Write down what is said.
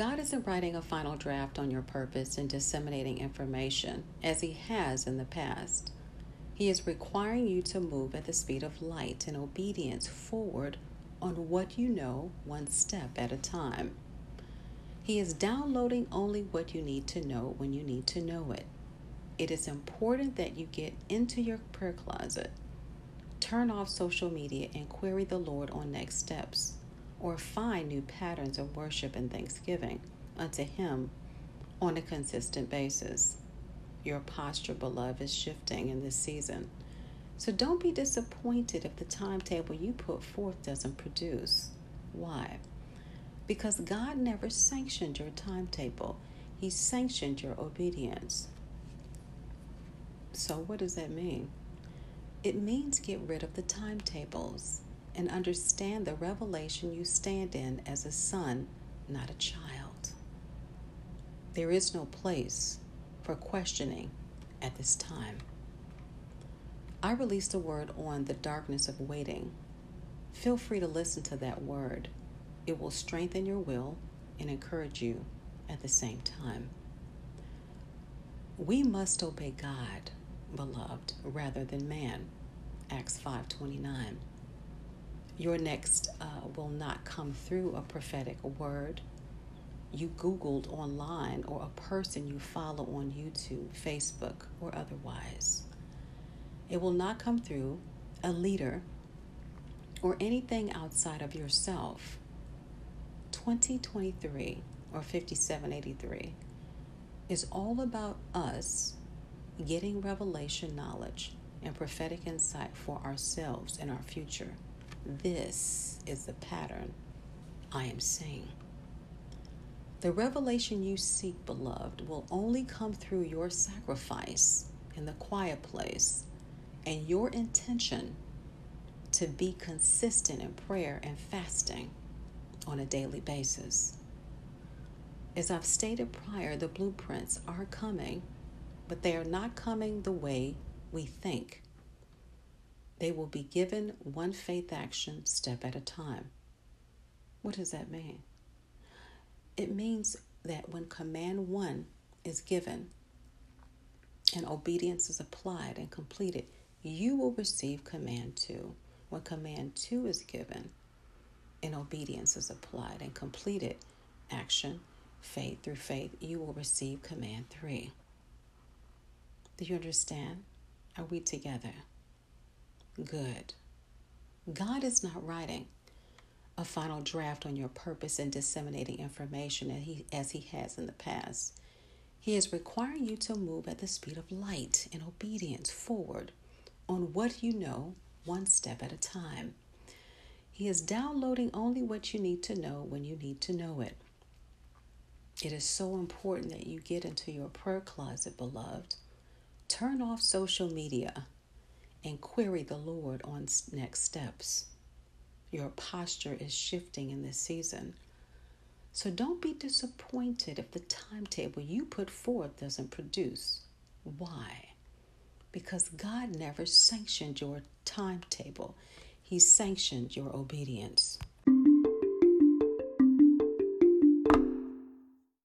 God isn't writing a final draft on your purpose and disseminating information as He has in the past. He is requiring you to move at the speed of light and obedience forward on what you know, one step at a time. He is downloading only what you need to know when you need to know it. It is important that you get into your prayer closet, turn off social media, and query the Lord on next steps, or find new patterns of worship and thanksgiving unto Him on a consistent basis. Your posture, beloved, is shifting in this season. So don't be disappointed if the timetable you put forth doesn't produce. Why? Because God never sanctioned your timetable, He sanctioned your obedience. So, what does that mean? It means get rid of the timetables and understand the revelation you stand in as a son, not a child. There is no place for questioning at this time. I released a word on the darkness of waiting. Feel free to listen to that word. It will strengthen your will and encourage you at the same time. We must obey God, beloved, rather than man. Acts 5:29. Your next uh, will not come through a prophetic word you Googled online or a person you follow on YouTube, Facebook, or otherwise. It will not come through a leader or anything outside of yourself. 2023 or 5783 is all about us getting revelation knowledge and prophetic insight for ourselves and our future. This is the pattern I am seeing. The revelation you seek, beloved, will only come through your sacrifice in the quiet place and your intention to be consistent in prayer and fasting on a daily basis. As I've stated prior, the blueprints are coming, but they are not coming the way we think. They will be given one faith action step at a time. What does that mean? It means that when command one is given and obedience is applied and completed, you will receive command two. When command two is given and obedience is applied and completed, action, faith through faith, you will receive command three. Do you understand? Are we together? Good. God is not writing a final draft on your purpose and disseminating information as he, as he has in the past. He is requiring you to move at the speed of light and obedience forward on what you know, one step at a time. He is downloading only what you need to know when you need to know it. It is so important that you get into your prayer closet, beloved. Turn off social media and query the Lord on next steps. Your posture is shifting in this season. So don't be disappointed if the timetable you put forth doesn't produce. Why? because God never sanctioned your timetable, He sanctioned your obedience.